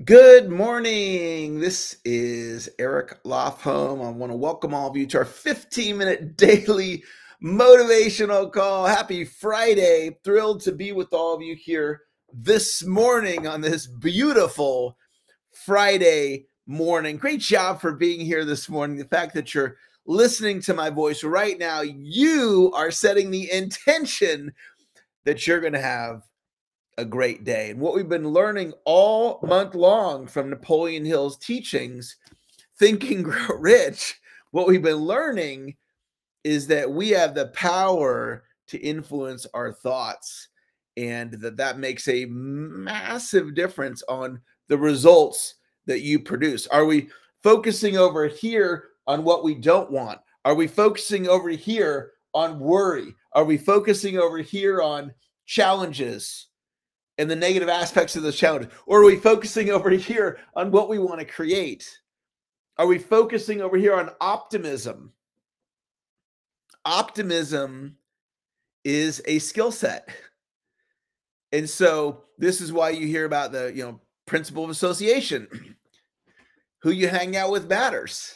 Good morning. This is Eric Lofholm. I want to welcome all of you to our 15 minute daily motivational call. Happy Friday. Thrilled to be with all of you here this morning on this beautiful Friday morning. Great job for being here this morning. The fact that you're listening to my voice right now, you are setting the intention that you're going to have a great day. And what we've been learning all month long from Napoleon Hill's teachings, Thinking Rich, what we've been learning is that we have the power to influence our thoughts and that that makes a massive difference on the results that you produce. Are we focusing over here on what we don't want? Are we focusing over here on worry? Are we focusing over here on challenges? And the negative aspects of the challenge? Or are we focusing over here on what we want to create? Are we focusing over here on optimism? Optimism is a skill set. And so this is why you hear about the, you know, principle of association. who you hang out with matters.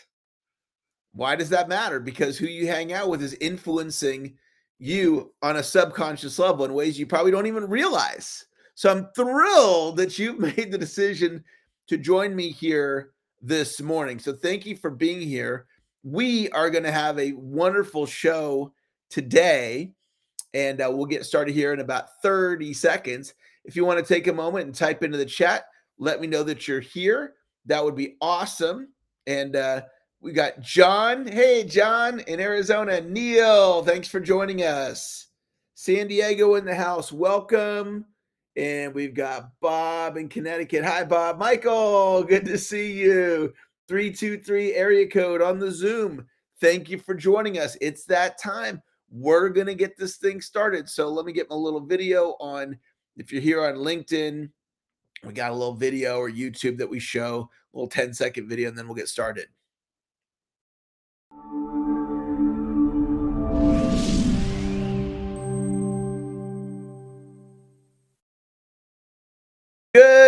Why does that matter? Because who you hang out with is influencing you on a subconscious level in ways you probably don't even realize. So I'm thrilled that you've made the decision to join me here this morning. So thank you for being here. We are going to have a wonderful show today, and uh, we'll get started here in about 30 seconds. If you want to take a moment and type into the chat, let me know that you're here. That would be awesome. And uh, we got John. Hey, John in Arizona. Neil, thanks for joining us. San Diego in the house. Welcome. And we've got Bob in Connecticut. Hi, Bob. Michael, good to see you. 323 area code on the Zoom. Thank you for joining us. It's that time. We're going to get this thing started. So let me get my little video on. If you're here on LinkedIn, we got a little video or YouTube that we show, a little 10 second video, and then we'll get started.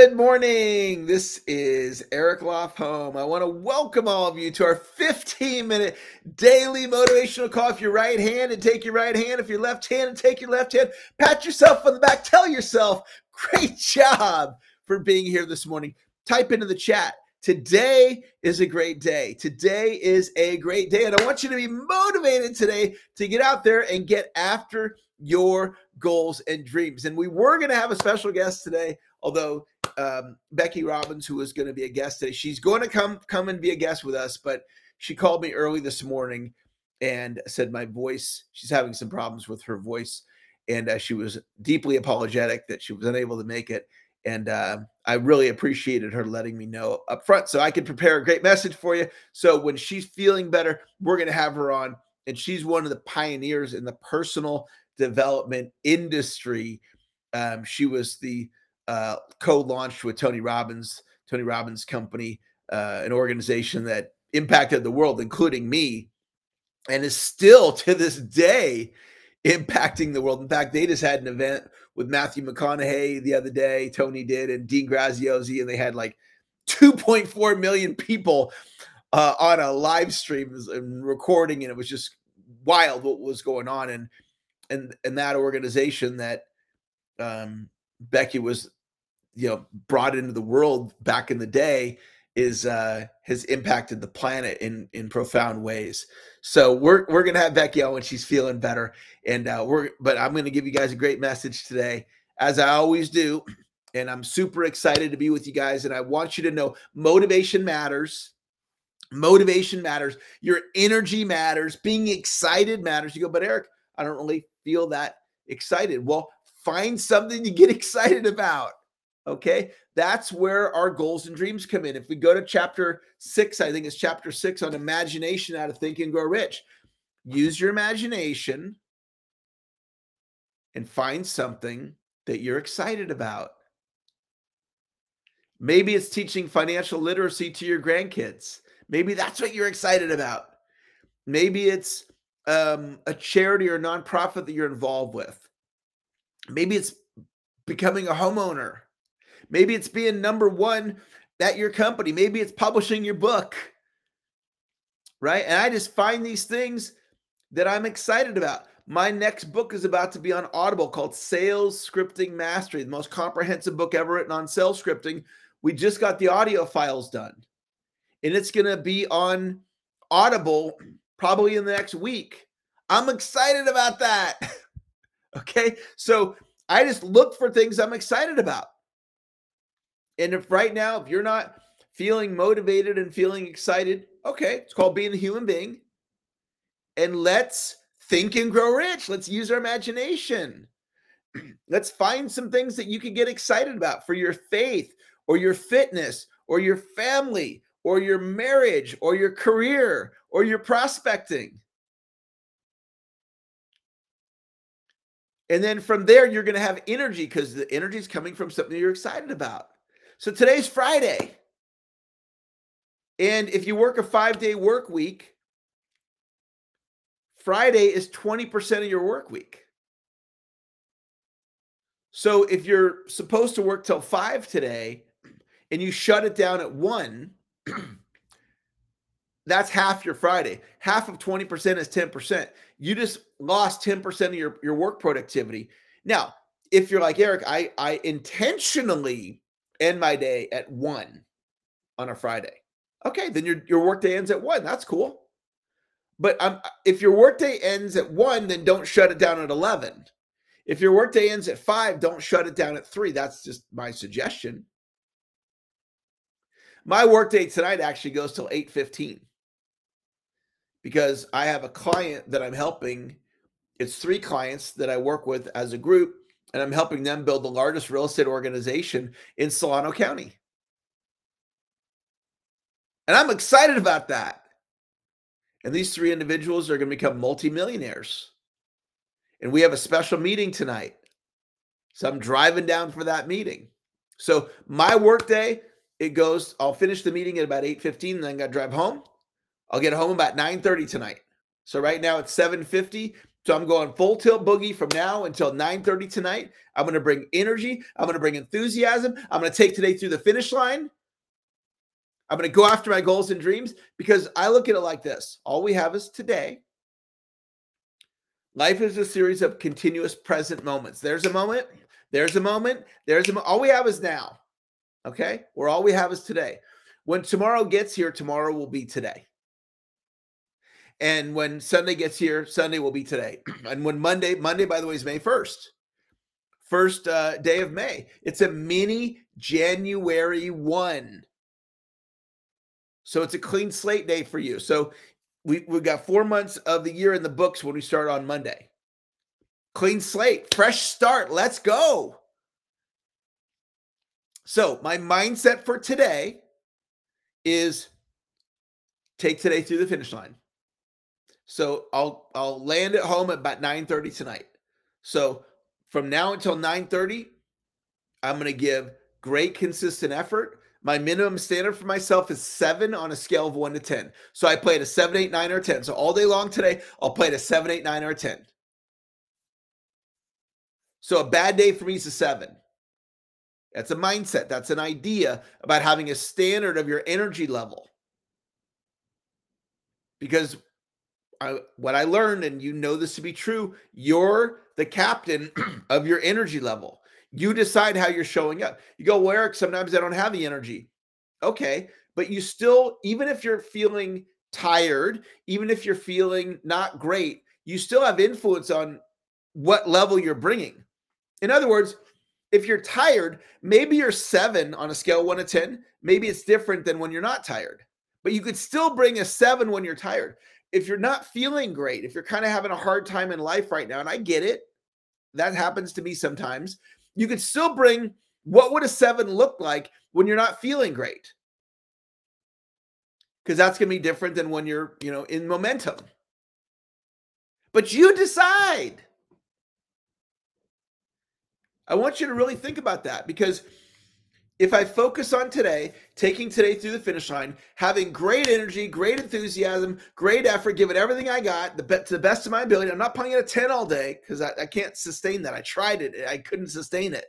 Good morning. This is Eric Lofholm. I want to welcome all of you to our 15 minute daily motivational call. If you're right hand and take your right hand, if you're left hand and take your left hand, pat yourself on the back. Tell yourself, great job for being here this morning. Type into the chat. Today is a great day. Today is a great day. And I want you to be motivated today to get out there and get after your goals and dreams. And we were going to have a special guest today although um, Becky Robbins, who is going to be a guest today, she's going to come come and be a guest with us. But she called me early this morning and said my voice. She's having some problems with her voice, and uh, she was deeply apologetic that she was unable to make it. And uh, I really appreciated her letting me know up front so I could prepare a great message for you. So when she's feeling better, we're going to have her on. And she's one of the pioneers in the personal development industry. Um, she was the uh, co-launched with Tony Robbins, Tony Robbins Company, uh, an organization that impacted the world, including me, and is still to this day impacting the world. In fact, they just had an event with Matthew McConaughey the other day. Tony did, and Dean Graziosi, and they had like 2.4 million people uh, on a live stream and recording, and it was just wild what was going on. And and and that organization that um, Becky was you know brought into the world back in the day is uh has impacted the planet in in profound ways. So we're we're gonna have becky on when she's feeling better. And uh we're but i'm gonna give you guys a great message today. As i always do and i'm super excited to be with you guys and i want you to know motivation matters. Motivation matters. Your energy matters. Being excited matters. You go but eric i don't really feel that excited. Well find something to get excited about Okay. That's where our goals and dreams come in. If we go to chapter six, I think it's chapter six on imagination, how to think and grow rich. Use your imagination and find something that you're excited about. Maybe it's teaching financial literacy to your grandkids. Maybe that's what you're excited about. Maybe it's um, a charity or nonprofit that you're involved with. Maybe it's becoming a homeowner Maybe it's being number one at your company. Maybe it's publishing your book. Right. And I just find these things that I'm excited about. My next book is about to be on Audible called Sales Scripting Mastery, the most comprehensive book ever written on sales scripting. We just got the audio files done, and it's going to be on Audible probably in the next week. I'm excited about that. okay. So I just look for things I'm excited about. And if right now, if you're not feeling motivated and feeling excited, okay, it's called being a human being. And let's think and grow rich. Let's use our imagination. Let's find some things that you can get excited about for your faith or your fitness or your family or your marriage or your career or your prospecting. And then from there, you're going to have energy because the energy is coming from something you're excited about. So today's Friday. And if you work a five day work week, Friday is 20% of your work week. So if you're supposed to work till five today and you shut it down at one, that's half your Friday. Half of 20% is 10%. You just lost 10% of your, your work productivity. Now, if you're like Eric, I, I intentionally end my day at one on a Friday. Okay, then your, your work day ends at one. That's cool. But um, if your workday ends at one, then don't shut it down at 11. If your workday ends at five, don't shut it down at three. That's just my suggestion. My workday tonight actually goes till 8:15 because I have a client that I'm helping. It's three clients that I work with as a group, and I'm helping them build the largest real estate organization in Solano County. And I'm excited about that. And these three individuals are going to become multimillionaires. And we have a special meeting tonight. So I'm driving down for that meeting. So my workday, it goes, I'll finish the meeting at about 8:15, and then I gotta drive home. I'll get home about 9:30 tonight. So right now it's 7:50. So I'm going full tilt boogie from now until 9:30 tonight. I'm gonna bring energy, I'm gonna bring enthusiasm, I'm gonna take today through the finish line. I'm going to go after my goals and dreams because I look at it like this all we have is today. Life is a series of continuous present moments. There's a moment, there's a moment, there's a mo- all we have is now. Okay? Where all we have is today. When tomorrow gets here, tomorrow will be today. And when Sunday gets here, Sunday will be today. and when Monday, Monday, by the way, is May 1st, first uh, day of May. It's a mini January 1. So it's a clean slate day for you. So we, we've got four months of the year in the books when we start on Monday. Clean slate, fresh start. Let's go. So my mindset for today is take today through the finish line. So I'll I'll land at home at about 9:30 tonight. So from now until 9:30, I'm going to give great consistent effort. My minimum standard for myself is seven on a scale of one to 10. So I played a seven, eight, nine, or 10. So all day long today, I'll play it a seven, eight, nine, or 10. So a bad day for me is a seven. That's a mindset. That's an idea about having a standard of your energy level. Because I, what I learned, and you know this to be true, you're the captain of your energy level. You decide how you're showing up. You go, well, Eric, sometimes I don't have the energy. Okay. But you still, even if you're feeling tired, even if you're feeling not great, you still have influence on what level you're bringing. In other words, if you're tired, maybe you're seven on a scale one to 10. Maybe it's different than when you're not tired, but you could still bring a seven when you're tired. If you're not feeling great, if you're kind of having a hard time in life right now, and I get it, that happens to me sometimes, you could still bring what would a seven look like when you're not feeling great? Because that's going to be different than when you're, you know, in momentum. But you decide. I want you to really think about that because if I focus on today, taking today through the finish line, having great energy, great enthusiasm, great effort, giving everything I got the to the best of my ability. I'm not playing at a 10 all day because I, I can't sustain that. I tried it, I couldn't sustain it.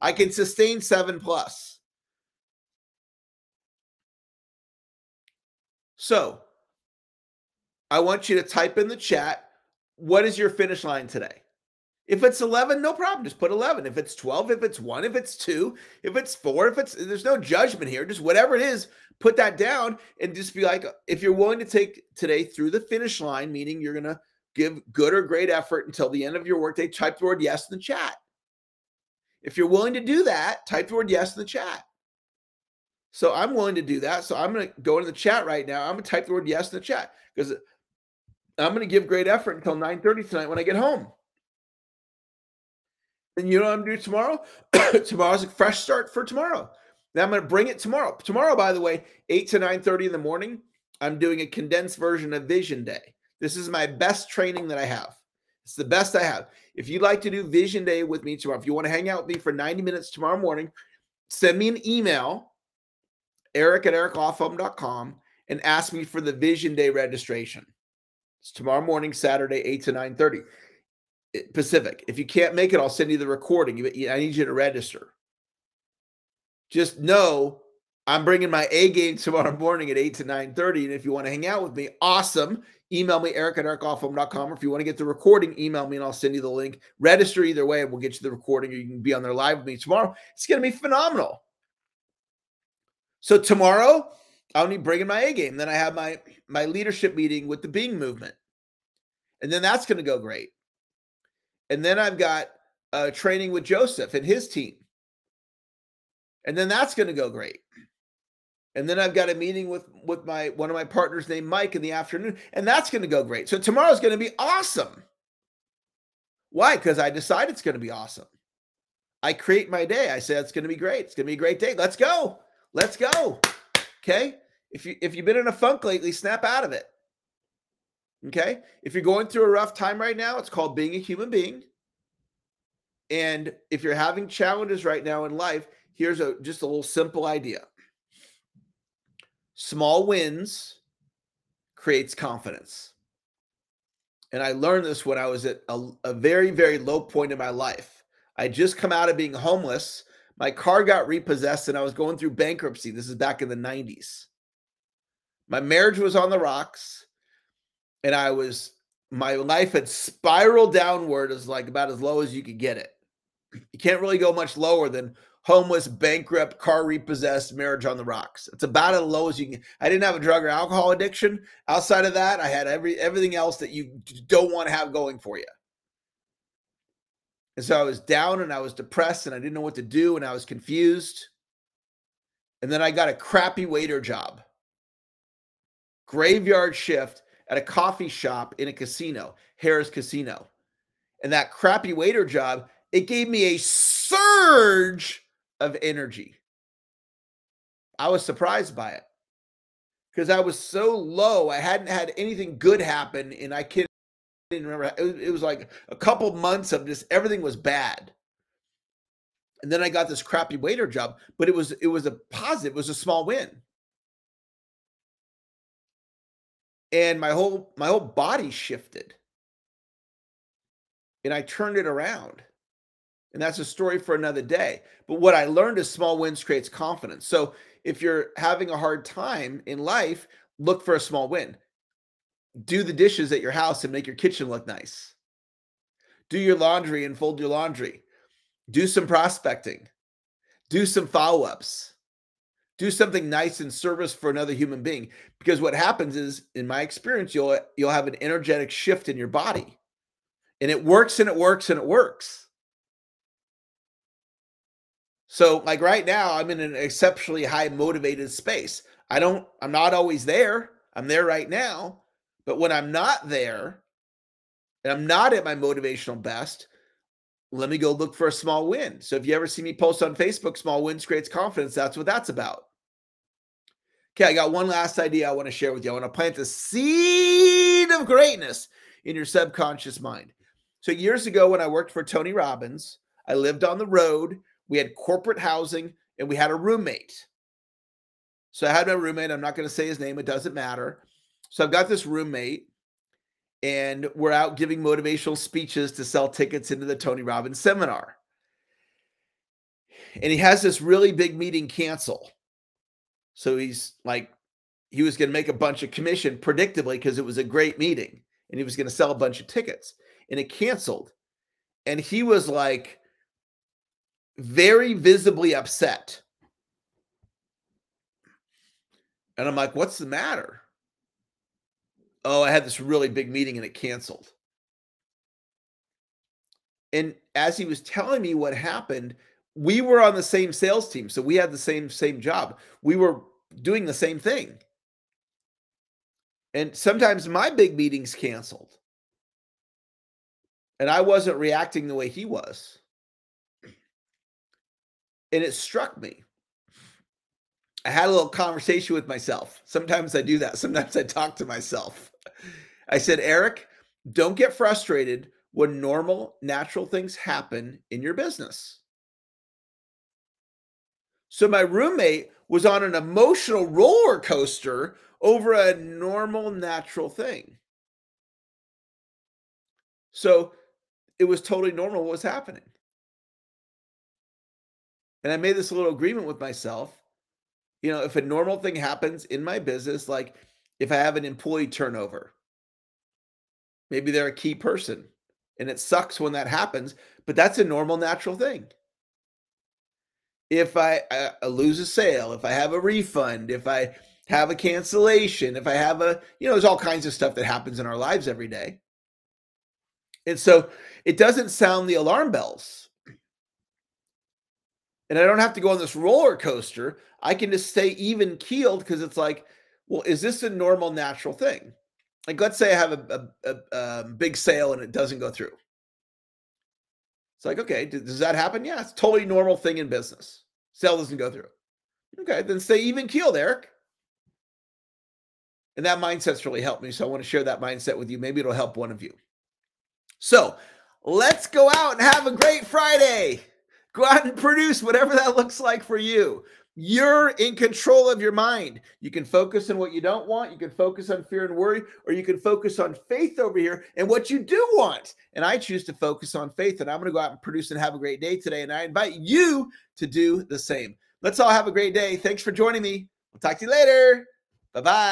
I can sustain seven plus. So I want you to type in the chat what is your finish line today? If it's 11, no problem. Just put 11. If it's 12, if it's 1, if it's 2, if it's 4, if it's there's no judgment here. Just whatever it is, put that down and just be like if you're willing to take today through the finish line, meaning you're going to give good or great effort until the end of your workday, type the word yes in the chat. If you're willing to do that, type the word yes in the chat. So I'm willing to do that. So I'm going to go into the chat right now. I'm going to type the word yes in the chat because I'm going to give great effort until 9:30 tonight when I get home. And you know what I'm going to do tomorrow? Tomorrow's a fresh start for tomorrow. Now I'm going to bring it tomorrow. Tomorrow, by the way, 8 to 9:30 in the morning, I'm doing a condensed version of Vision Day. This is my best training that I have. It's the best I have. If you'd like to do Vision Day with me tomorrow, if you want to hang out with me for 90 minutes tomorrow morning, send me an email, eric at ericlofholm.com, and ask me for the Vision Day registration. It's tomorrow morning, Saturday, 8 to 9 30 eh, Eh, Pacific. If you can't make it, I'll send you the recording. I need you to register. Just know I'm bringing my A game tomorrow morning at 8 to 9 30. And if you want to hang out with me, awesome. Email me, eric at ericlofholm.com. Or if you want to get the recording, email me and I'll send you the link. Register either way, and we'll get you the recording, or you can be on there live with me tomorrow. It's going to be phenomenal. So tomorrow, I'll be bringing my A game. Then I have my my leadership meeting with the Being Movement, and then that's going to go great. And then I've got uh, training with Joseph and his team, and then that's going to go great. And then I've got a meeting with with my one of my partners named Mike in the afternoon, and that's going to go great. So tomorrow's going to be awesome. Why? Because I decide it's going to be awesome. I create my day. I say it's going to be great. It's going to be a great day. Let's go. Let's go. Okay. If you if you've been in a funk lately, snap out of it. Okay? If you're going through a rough time right now, it's called being a human being. And if you're having challenges right now in life, here's a just a little simple idea. Small wins creates confidence. And I learned this when I was at a, a very, very low point in my life. I just come out of being homeless. My car got repossessed and I was going through bankruptcy. This is back in the 90s. My marriage was on the rocks, and I was my life had spiraled downward as like about as low as you could get it. You can't really go much lower than homeless, bankrupt, car repossessed, marriage on the rocks. It's about as low as you can. I didn't have a drug or alcohol addiction. Outside of that, I had every everything else that you don't want to have going for you. And so I was down and I was depressed and I didn't know what to do and I was confused. And then I got a crappy waiter job graveyard shift at a coffee shop in a casino, Harrah's Casino. And that crappy waiter job, it gave me a surge of energy. I was surprised by it because I was so low. I hadn't had anything good happen, and I can't remember. It was, it was like a couple months of just everything was bad. And then I got this crappy waiter job, but it was it was a positive. It was a small win. And my whole my whole body shifted. And i turned it around. And that's a story for another day. But what i learned is small wins creates confidence. So if you're having a hard time in life look for a small win. Do the dishes at your house and make your kitchen look nice. Do your laundry and fold your laundry. Do some prospecting. Do some follow-ups do something nice in service for another human being. Because what happens is in my experience you'll you'll have an energetic shift in your body. And it works and it works and it works. So like right now i'm in an exceptionally high motivated space. I don't i'm not always there. I'm there right now. But when i'm not there and i'm not at my motivational best let me go look for a small win. So if you ever see me post on Facebook, small wins creates confidence, that's what that's about. Okay, I got one last idea I want to share with you. I want to plant the seed of greatness in your subconscious mind. So years ago when I worked for Tony Robbins, I lived on the road, we had corporate housing, and we had a roommate. So I had my roommate, I'm not going to say his name, it doesn't matter. So I've got this roommate and we're out giving motivational speeches to sell tickets into the Tony Robbins seminar. and he has this really big meeting cancel. So he's like, he was going to make a bunch of commission predictably because it was a great meeting and he was going to sell a bunch of tickets and it canceled. And he was like very visibly upset. And I'm like, what's the matter? Oh, I had this really big meeting and it canceled. And as he was telling me what happened, we were on the same sales team. So we had the same same job. We were doing the same thing. And sometimes my big meetings canceled. And I wasn't reacting the way he was. And it struck me. I had a little conversation with myself. Sometimes I do that. Sometimes I talk to myself. I said, Eric, don't get frustrated when normal, natural things happen in your business. So my roommate was on an emotional roller coaster over a normal, natural thing. So it was totally normal what was happening. And I made this little agreement with myself. You know, if a normal thing happens in my business, like if I have an employee turnover, maybe they're a key person and it sucks when that happens, but that's a normal, natural thing. If I, I lose a sale, if I have a refund, if I have a cancellation, if I have a, you know, there's all kinds of stuff that happens in our lives every day. And so it doesn't sound the alarm bells. And I don't have to go on this roller coaster. I can just stay even keeled because it's like, well, is this a normal, natural thing? Like, let's say I have a, a, a, a um, big sale and it doesn't go through. It's like, okay, does that happen? Yeah, it's totally normal thing in business. Sale doesn't go through. Okay, then stay even keeled, Eric. And that mindset's really helped me. So I want to share that mindset with you. Maybe it'll help one of you. So let's go out and have a great Friday. Go out and produce whatever that looks like for you. You're in control of your mind. You can focus on what you don't want. You can focus on fear and worry, or you can focus on faith over here and what you do want. And I choose to focus on faith. And I'm going to go out and produce and have a great day today. And I invite you to do the same. Let's all have a great day. Thanks for joining me. We'll talk to you later. Bye bye.